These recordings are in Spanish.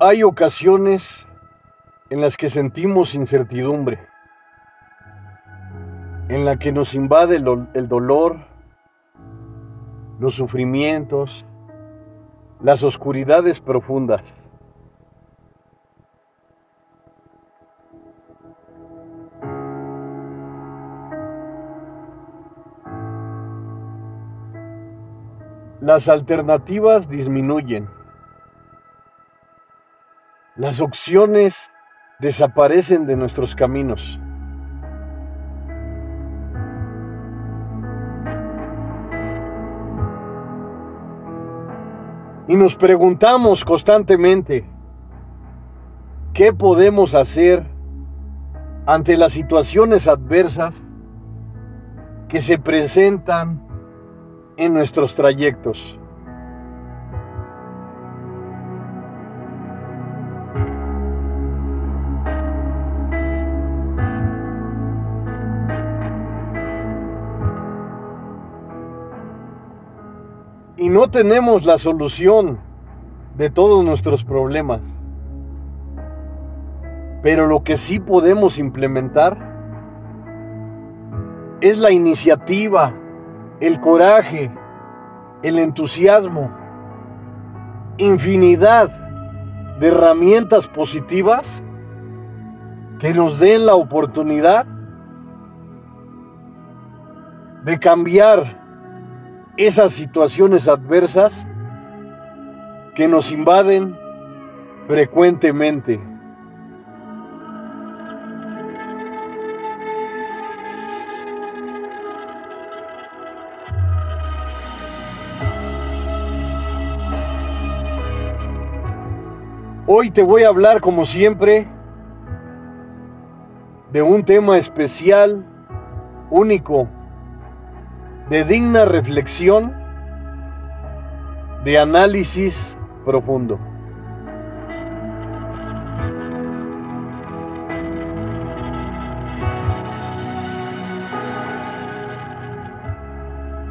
Hay ocasiones en las que sentimos incertidumbre, en la que nos invade el, el dolor, los sufrimientos, las oscuridades profundas. Las alternativas disminuyen. Las opciones desaparecen de nuestros caminos. Y nos preguntamos constantemente, ¿qué podemos hacer ante las situaciones adversas que se presentan en nuestros trayectos? No tenemos la solución de todos nuestros problemas. Pero lo que sí podemos implementar es la iniciativa, el coraje, el entusiasmo, infinidad de herramientas positivas que nos den la oportunidad de cambiar esas situaciones adversas que nos invaden frecuentemente. Hoy te voy a hablar como siempre de un tema especial, único, de digna reflexión, de análisis profundo.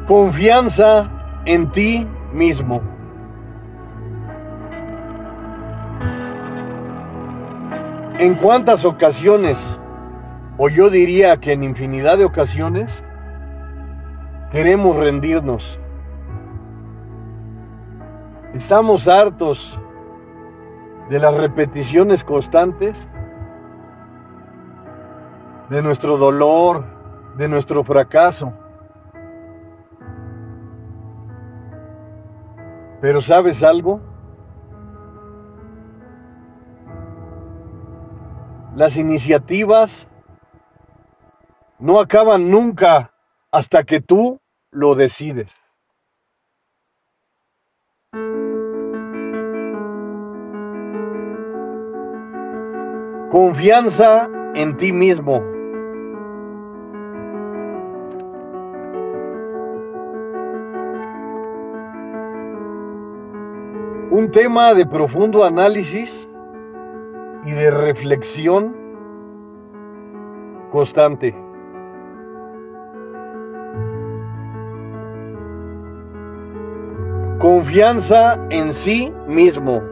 Confianza en ti mismo. ¿En cuántas ocasiones, o yo diría que en infinidad de ocasiones, queremos rendirnos. Estamos hartos de las repeticiones constantes, de nuestro dolor, de nuestro fracaso. Pero ¿sabes algo? Las iniciativas no acaban nunca hasta que tú lo decides. Confianza en ti mismo. Un tema de profundo análisis y de reflexión constante. Confianza en sí mismo.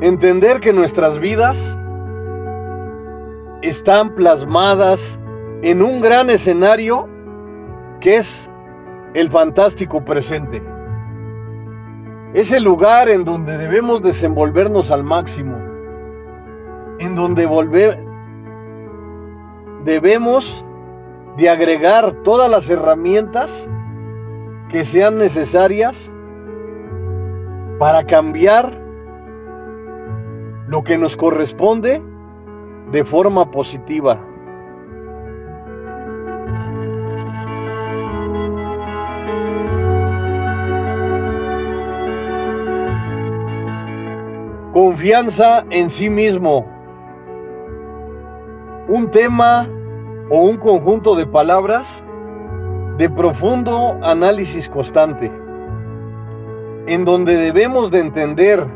Entender que nuestras vidas están plasmadas en un gran escenario que es el fantástico presente. Es el lugar en donde debemos desenvolvernos al máximo, en donde volver, debemos de agregar todas las herramientas que sean necesarias para cambiar lo que nos corresponde de forma positiva. Confianza en sí mismo un tema o un conjunto de palabras de profundo análisis constante, en donde debemos de entender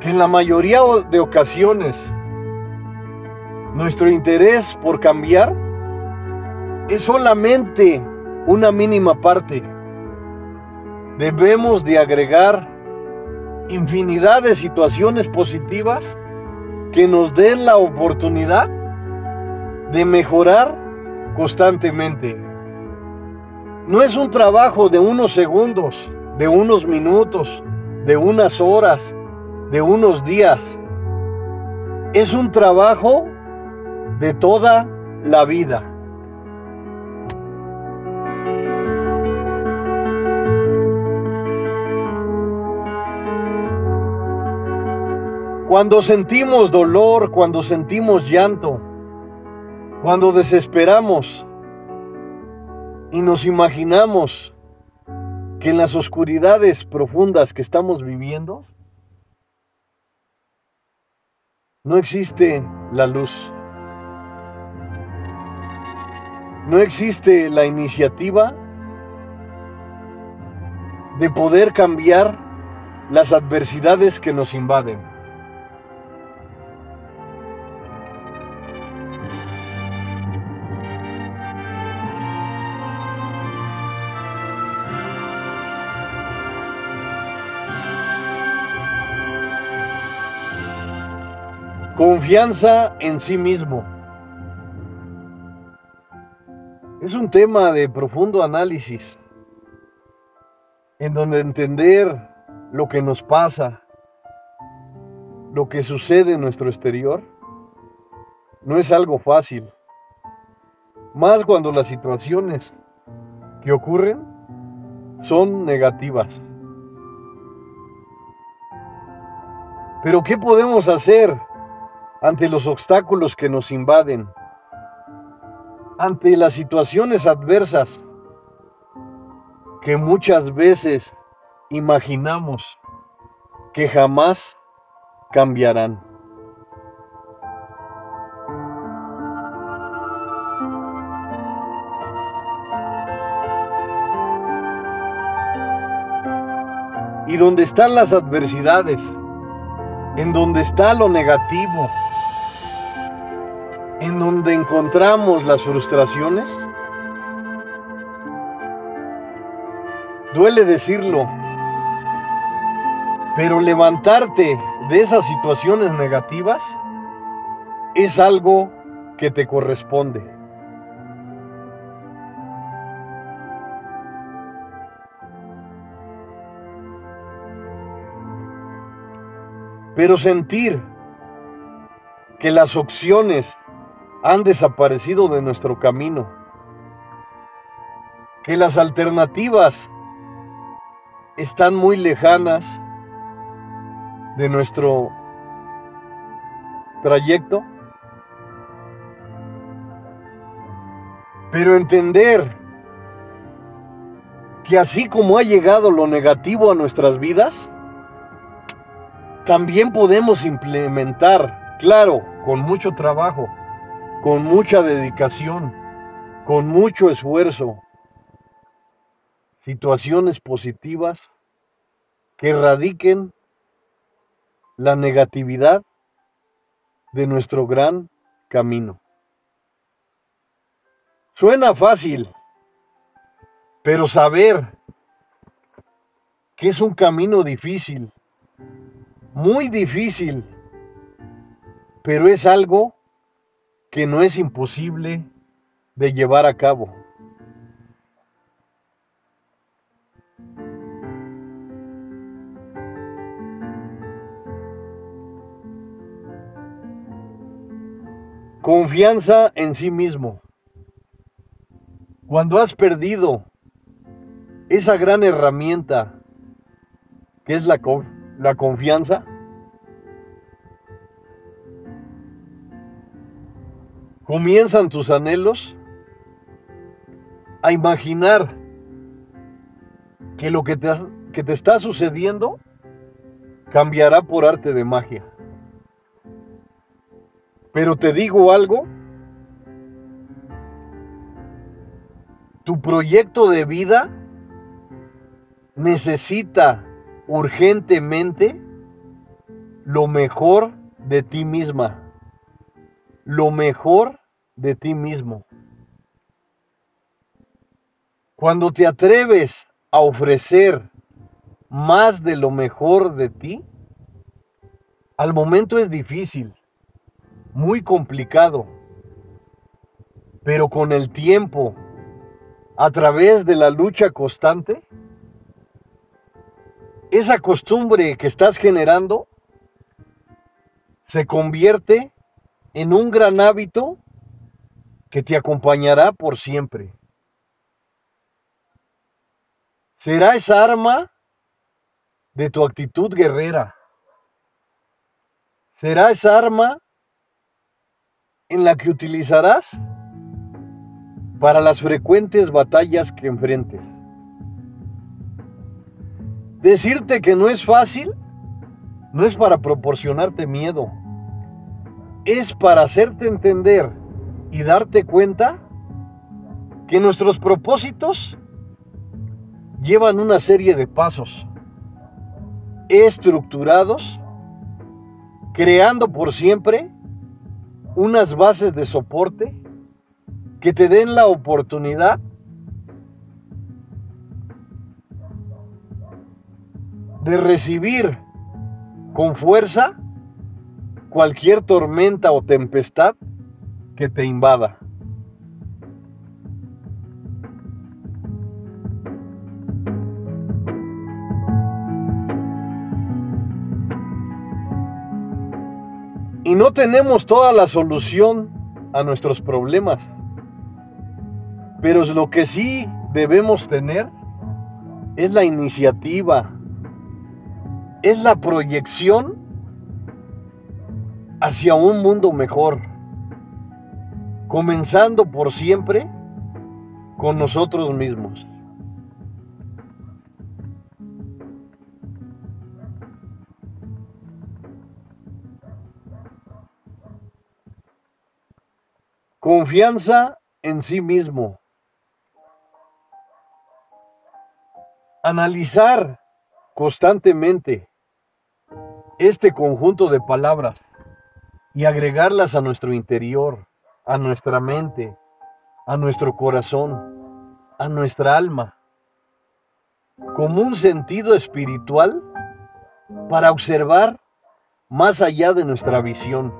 que en la mayoría de ocasiones nuestro interés por cambiar es solamente una mínima parte. Debemos de agregar infinidad de situaciones positivas que nos den la oportunidad de mejorar constantemente. No es un trabajo de unos segundos, de unos minutos, de unas horas, de unos días. Es un trabajo de toda la vida. Cuando sentimos dolor, cuando sentimos llanto, cuando desesperamos y nos imaginamos que en las oscuridades profundas que estamos viviendo no existe la luz. No existe la iniciativa de poder cambiar las adversidades que nos invaden. Confianza en sí mismo. Es un tema de profundo análisis, en donde entender lo que nos pasa, lo que sucede en nuestro exterior, no es algo fácil. Más cuando las situaciones que ocurren son negativas. Pero ¿qué podemos hacer ante los obstáculos que nos invaden, ante las situaciones adversas que muchas veces imaginamos que jamás cambiarán. Y donde están las adversidades, en donde está lo negativo, en donde encontramos las frustraciones? Duele decirlo, pero levantarte de esas situaciones negativas es algo que te corresponde. Pero sentir que las opciones han desaparecido de nuestro camino, que las alternativas están muy lejanas de nuestro trayecto, pero entender que así como ha llegado lo negativo a nuestras vidas, también podemos implementar, claro, con mucho trabajo, con mucha dedicación, con mucho esfuerzo, situaciones positivas que erradiquen la negatividad de nuestro gran camino. Suena fácil, pero saber que es un camino difícil, muy difícil, pero es algo que no es imposible de llevar a cabo. Confianza en sí mismo. Cuando has perdido esa gran herramienta que es la, la confianza, comienzan tus anhelos a imaginar que lo que te, que te está sucediendo cambiará por arte de magia. Pero te digo algo, tu proyecto de vida necesita urgentemente lo mejor de ti misma, lo mejor de ti mismo. Cuando te atreves a ofrecer más de lo mejor de ti, al momento es difícil, muy complicado, pero con el tiempo, a través de la lucha constante, esa costumbre que estás generando se convierte en un gran hábito que te acompañará por siempre. Será esa arma de tu actitud guerrera. Será esa arma en la que utilizarás para las frecuentes batallas que enfrentes. Decirte que no es fácil no es para proporcionarte miedo, es para hacerte entender y darte cuenta que nuestros propósitos llevan una serie de pasos estructurados, creando por siempre unas bases de soporte que te den la oportunidad de recibir con fuerza cualquier tormenta o tempestad que te invada. Y no tenemos toda la solución a nuestros problemas. Pero lo que sí debemos tener es la iniciativa, es la proyección hacia un mundo mejor, comenzando por siempre con nosotros mismos. Confianza en sí mismo. Analizar constantemente este conjunto de palabras y agregarlas a nuestro interior, a nuestra mente, a nuestro corazón, a nuestra alma, como un sentido espiritual para observar más allá de nuestra visión.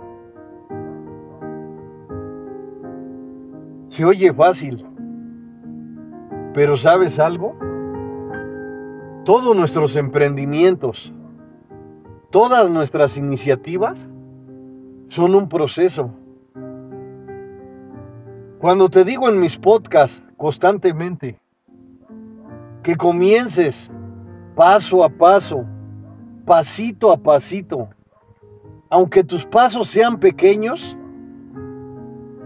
Se oye fácil, pero ¿sabes algo? Todos nuestros emprendimientos, todas nuestras iniciativas son un proceso. Cuando te digo en mis podcasts constantemente que comiences paso a paso, pasito a pasito, aunque tus pasos sean pequeños,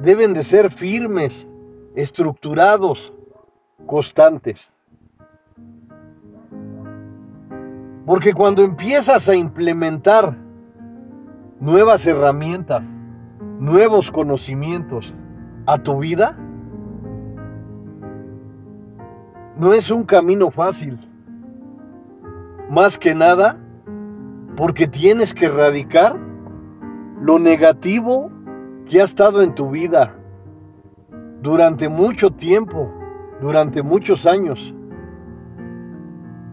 deben de ser firmes, estructurados, constantes. Porque cuando empiezas a implementar nuevas herramientas, nuevos conocimientos a tu vida, no es un camino fácil. Más que nada, porque tienes que erradicar lo negativo que ha estado en tu vida durante mucho tiempo, durante muchos años.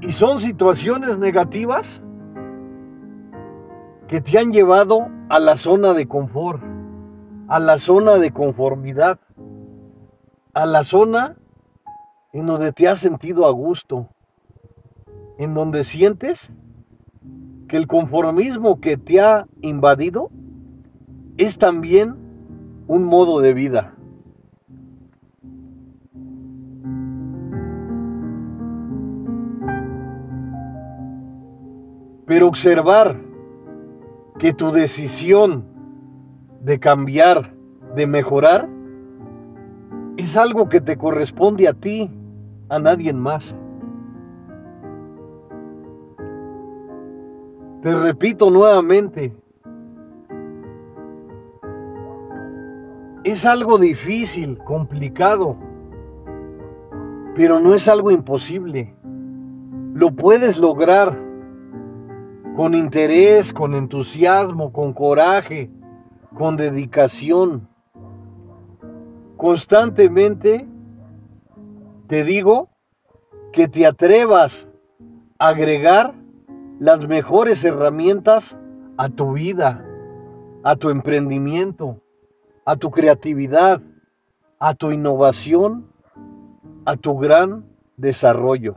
Y son situaciones negativas que te han llevado a la zona de confort, a la zona de conformidad, a la zona en donde te has sentido a gusto, en donde sientes que el conformismo que te ha invadido es también un modo de vida. Pero observar que tu decisión de cambiar, de mejorar, es algo que te corresponde a ti, a nadie más. Te repito nuevamente, Es algo difícil, complicado, pero no es algo imposible. Lo puedes lograr con interés, con entusiasmo, con coraje, con dedicación. Constantemente te digo que te atrevas a agregar las mejores herramientas a tu vida, a tu emprendimiento, a tu creatividad, a tu innovación, a tu gran desarrollo.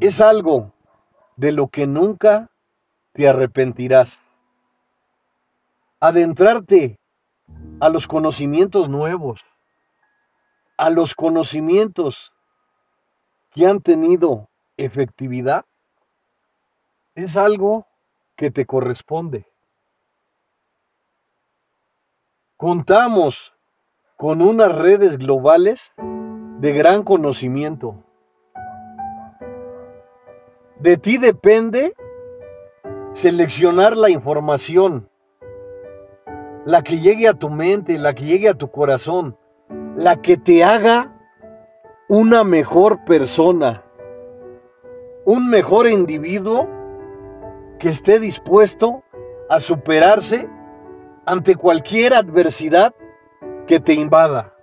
Es algo de lo que nunca te arrepentirás. Adentrarte a los conocimientos nuevos, a los conocimientos que han tenido efectividad, es algo que te corresponde. Contamos con unas redes globales de gran conocimiento. De ti depende seleccionar la información, la que llegue a tu mente, la que llegue a tu corazón, la que te haga una mejor persona, un mejor individuo que esté dispuesto a superarse ante cualquier adversidad que te invada.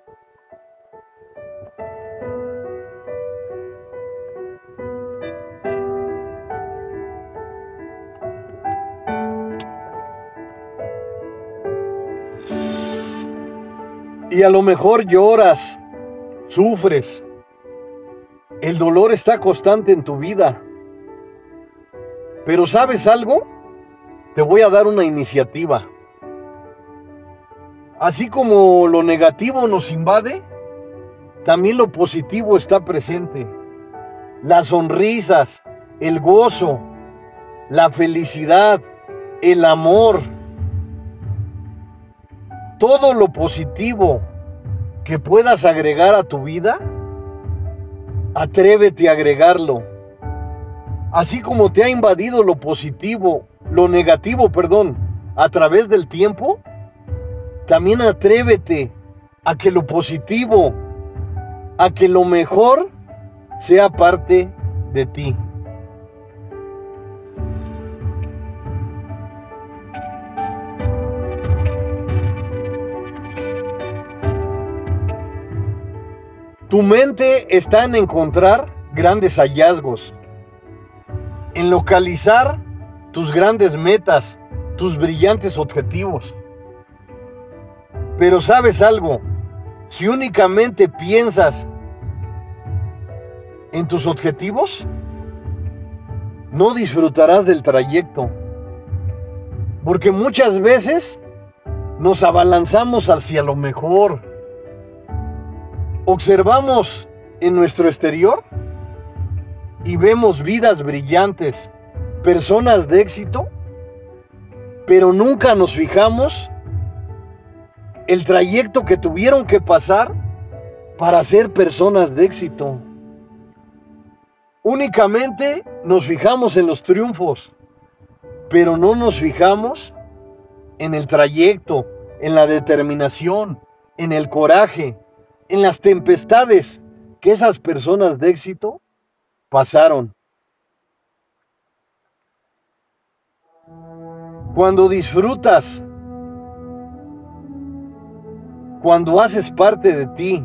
Y a lo mejor lloras, sufres. El dolor está constante en tu vida. Pero ¿sabes algo? Te voy a dar una iniciativa. Así como lo negativo nos invade, también lo positivo está presente. Las sonrisas, el gozo, la felicidad, el amor, todo lo positivo que puedas agregar a tu vida, atrévete a agregarlo. Así como te ha invadido lo positivo, lo negativo, perdón, a través del tiempo, también atrévete a que lo positivo, a que lo mejor sea parte de ti. Tu mente está en encontrar grandes hallazgos, en localizar tus grandes metas, tus brillantes objetivos. Pero sabes algo, si únicamente piensas en tus objetivos, no disfrutarás del trayecto. Porque muchas veces nos abalanzamos hacia lo mejor observamos en nuestro exterior y vemos vidas brillantes, personas de éxito, pero nunca nos fijamos el trayecto que tuvieron que pasar para ser personas de éxito. Únicamente nos fijamos en los triunfos, pero no nos fijamos en el trayecto, en la determinación, en el coraje, en las tempestades que esas personas de éxito pasaron. Cuando disfrutas, cuando haces parte de ti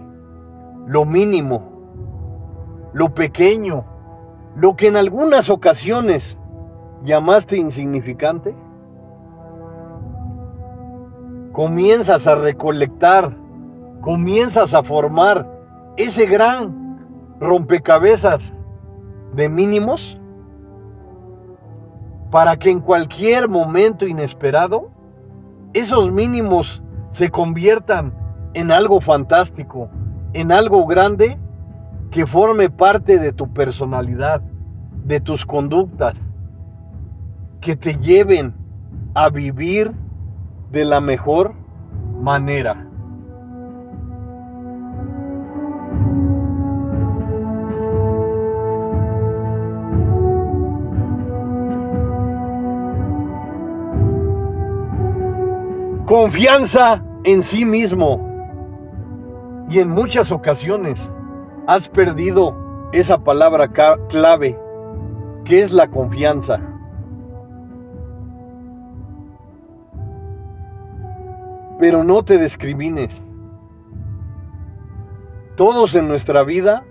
lo mínimo, lo pequeño, lo que en algunas ocasiones llamaste insignificante, comienzas a recolectar comienzas a formar ese gran rompecabezas de mínimos para que en cualquier momento inesperado esos mínimos se conviertan en algo fantástico, en algo grande que forme parte de tu personalidad, de tus conductas, que te lleven a vivir de la mejor manera. Confianza en sí mismo. Y en muchas ocasiones has perdido esa palabra clave, que es la confianza. Pero no te discrimines. Todos en nuestra vida,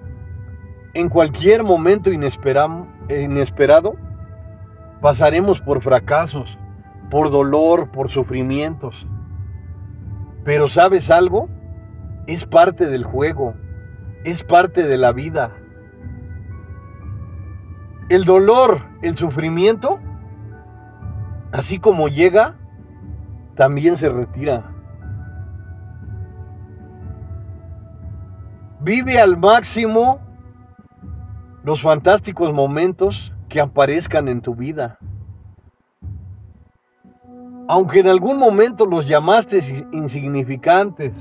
en cualquier momento inesperado, pasaremos por fracasos, por dolor, por sufrimientos. Pero ¿sabes algo? Es parte del juego, es parte de la vida. El dolor, el sufrimiento, así como llega, también se retira. Vive al máximo los fantásticos momentos que aparezcan en tu vida. Aunque en algún momento los llamaste insignificantes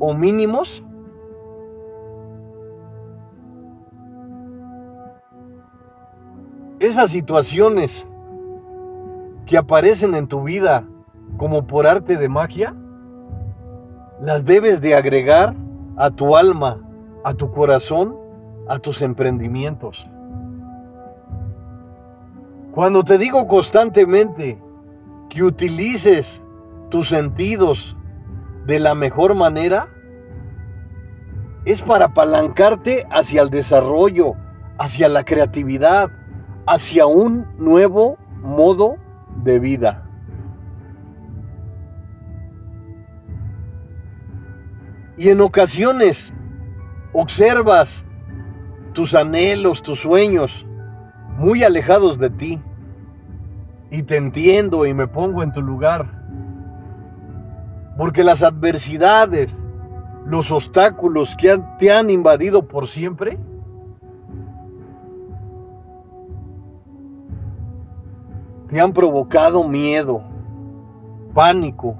o mínimos, esas situaciones que aparecen en tu vida como por arte de magia, las debes de agregar a tu alma, a tu corazón, a tus emprendimientos. Cuando te digo constantemente que utilices tus sentidos de la mejor manera, es para apalancarte hacia el desarrollo, hacia la creatividad, hacia un nuevo modo de vida. Y en ocasiones observas tus anhelos, tus sueños muy alejados de ti. Y te entiendo y me pongo en tu lugar. Porque las adversidades, los obstáculos que te han invadido por siempre, te han provocado miedo, pánico,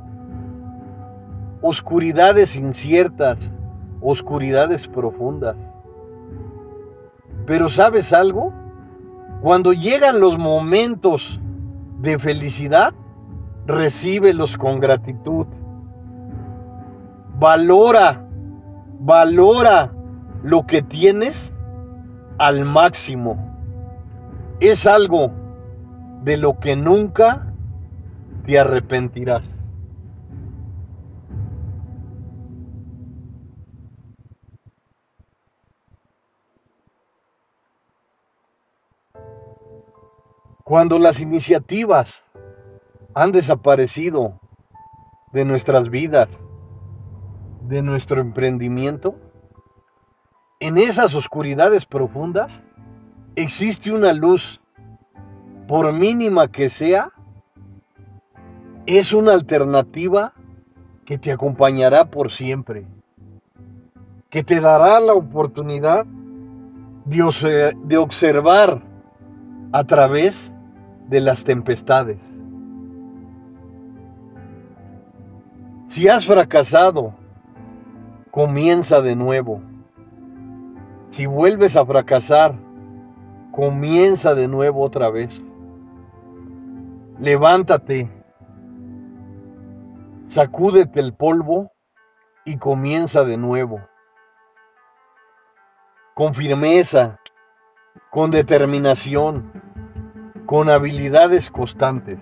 oscuridades inciertas, oscuridades profundas. Pero ¿sabes algo? Cuando llegan los momentos de felicidad, recíbelos con gratitud. Valora, valora lo que tienes al máximo. Es algo de lo que nunca te arrepentirás. Cuando las iniciativas han desaparecido de nuestras vidas, de nuestro emprendimiento, en esas oscuridades profundas existe una luz por mínima que sea, es una alternativa que te acompañará por siempre, que te dará la oportunidad de, observar a través de las tempestades. Si has fracasado, comienza de nuevo. Si vuelves a fracasar, comienza de nuevo otra vez levántate, sacúdete el polvo y comienza de nuevo. Con firmeza, con determinación, con habilidades constantes.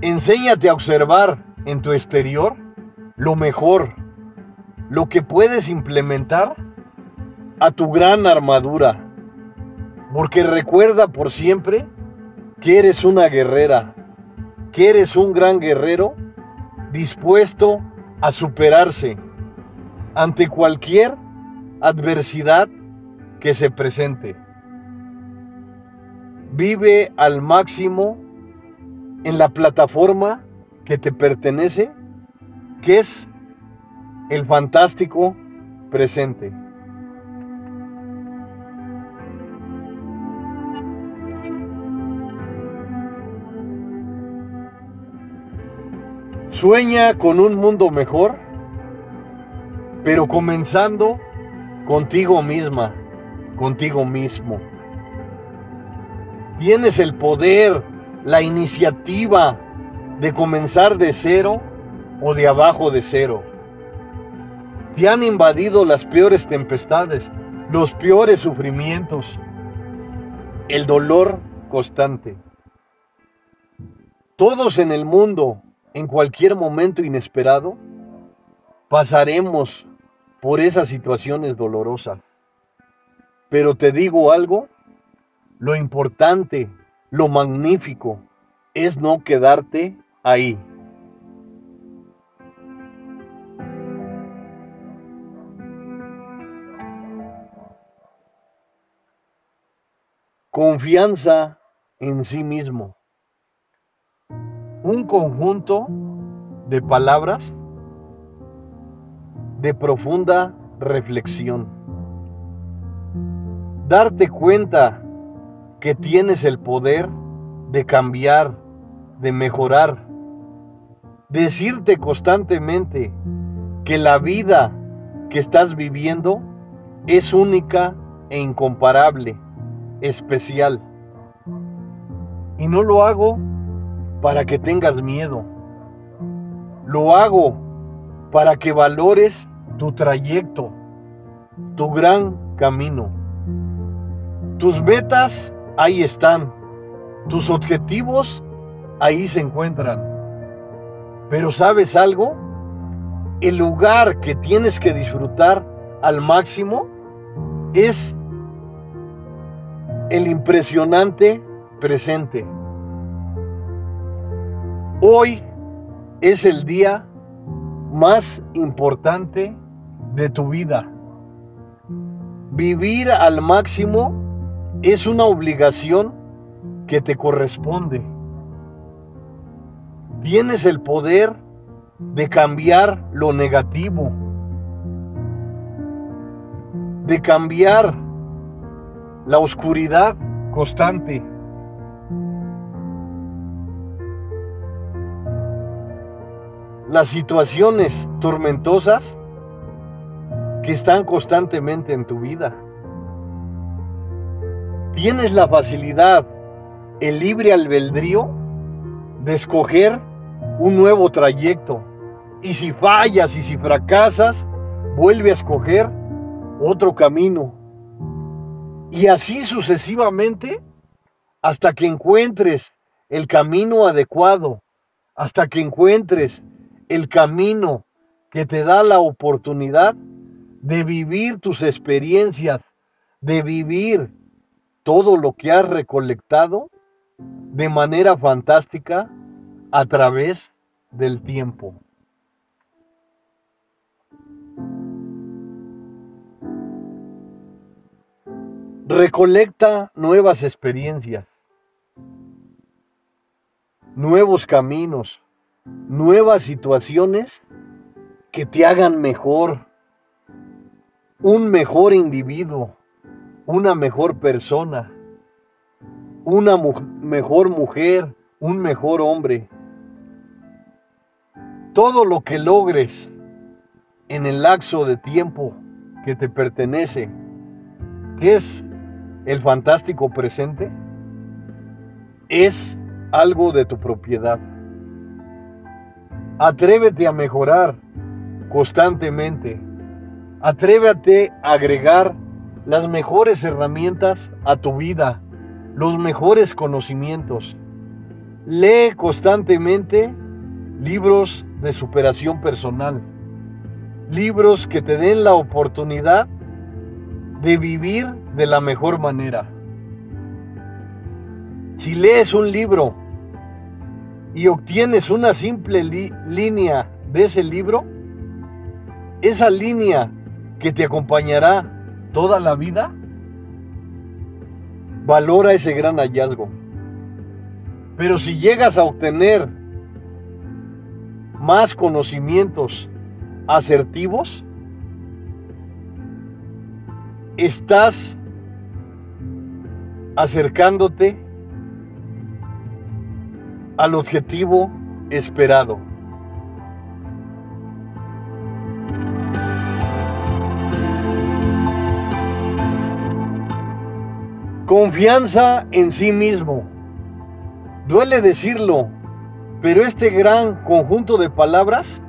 Enséñate a observar en tu exterior lo mejor, lo que puedes implementar a tu gran armadura. Porque recuerda por siempre que eres una guerrera, que eres un gran guerrero dispuesto a superarse ante cualquier adversidad que se presente. Vive al máximo en la plataforma que te pertenece, que es el fantástico presente. Sueña con un mundo mejor, pero comenzando contigo misma, contigo mismo. Tienes el poder, la iniciativa de comenzar de cero o de abajo de cero. Te han invadido las peores tempestades, los peores sufrimientos, el dolor constante. Todos en el mundo en cualquier momento inesperado, pasaremos por esas situaciones dolorosas. Pero te digo algo, lo importante, lo magnífico, es no quedarte ahí. Confianza en sí mismo. Un conjunto de palabras de profunda reflexión. Darte cuenta que tienes el poder de cambiar, de mejorar. Decirte constantemente que la vida que estás viviendo es única e incomparable, especial. Y no lo hago para que tengas miedo. Lo hago para que valores tu trayecto, tu gran camino. Tus metas ahí están, tus objetivos ahí se encuentran. Pero ¿sabes algo? El lugar que tienes que disfrutar al máximo es el impresionante presente. Hoy es el día más importante de tu vida. Vivir al máximo es una obligación que te corresponde. Tienes el poder de cambiar lo negativo, de cambiar la oscuridad constante. Las situaciones tormentosas que están constantemente en tu vida. Tienes la facilidad, el libre albedrío de escoger un nuevo trayecto. Y si fallas y si fracasas, vuelve a escoger otro camino. Y así sucesivamente hasta que encuentres el camino adecuado, hasta que encuentres el camino que te da la oportunidad de vivir tus experiencias, de vivir todo lo que has recolectado de manera fantástica a través del tiempo. Recolecta nuevas experiencias, nuevos caminos, nuevas situaciones que te hagan mejor, un mejor individuo, una mejor persona, una mejor mujer, un mejor hombre. Todo lo que logres en el lapso de tiempo que te pertenece, que es el fantástico presente, es algo de tu propiedad. Atrévete a mejorar constantemente Atrévete a agregar las mejores herramientas a tu vida, los mejores conocimientos. Lee constantemente libros de superación personal, libros que te den la oportunidad de vivir de la mejor manera. Si lees un libro y obtienes una simple línea de ese libro, esa línea que te acompañará toda la vida, valora ese gran hallazgo. Pero si llegas a obtener más conocimientos asertivos, estás acercándote al objetivo esperado. Confianza en sí mismo. Duele decirlo, pero este gran conjunto de palabras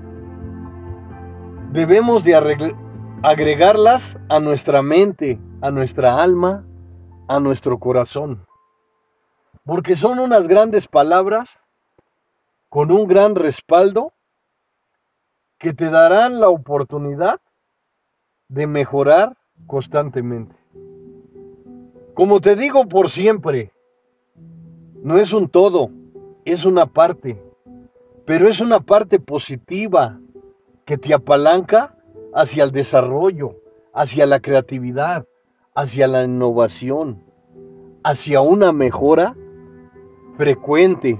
debemos de agregarlas a nuestra mente, a nuestra alma, a nuestro corazón. Porque son unas grandes palabras con un gran respaldo que te darán la oportunidad de mejorar constantemente. Como te digo por siempre, no es un todo, es una parte, pero es una parte positiva que te apalanca hacia el desarrollo, hacia la creatividad, hacia la innovación, hacia una mejora frecuente,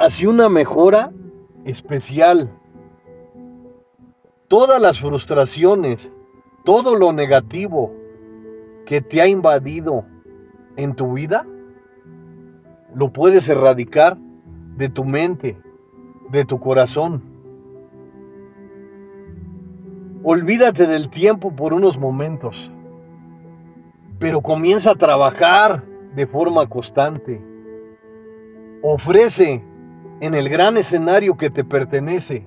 hacia una mejora especial. Todas las frustraciones, todo lo negativo que te ha invadido en tu vida, lo puedes erradicar de tu mente, de tu corazón. Olvídate del tiempo por unos momentos, pero comienza a trabajar de forma constante. Ofrece en el gran escenario que te pertenece,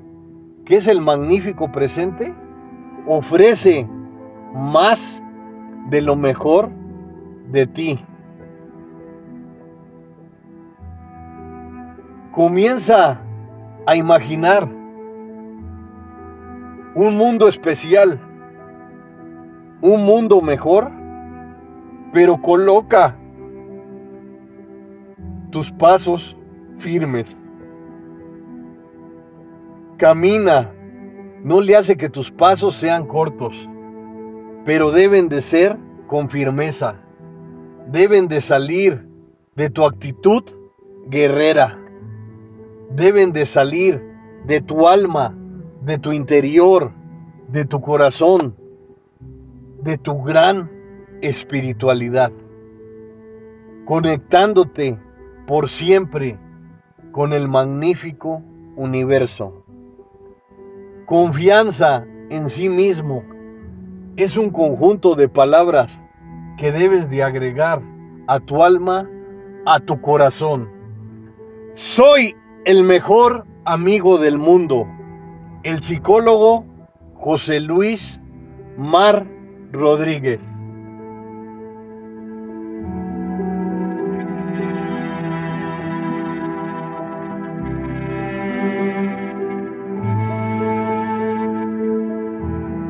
que es el magnífico presente, ofrece más de lo mejor de ti. Comienza a imaginar un mundo especial, un mundo mejor, pero coloca tus pasos firmes. Camina, no le hace que tus pasos sean cortos, pero deben de ser con firmeza, deben de salir de tu actitud guerrera, deben de salir de tu alma, de tu interior, de tu corazón, de tu gran espiritualidad, conectándote por siempre con el magnífico universo. Confianza en sí mismo es un conjunto de palabras que debes de agregar a tu alma, a tu corazón. Soy el mejor amigo del mundo, el psicólogo José Luis Mar Rodríguez.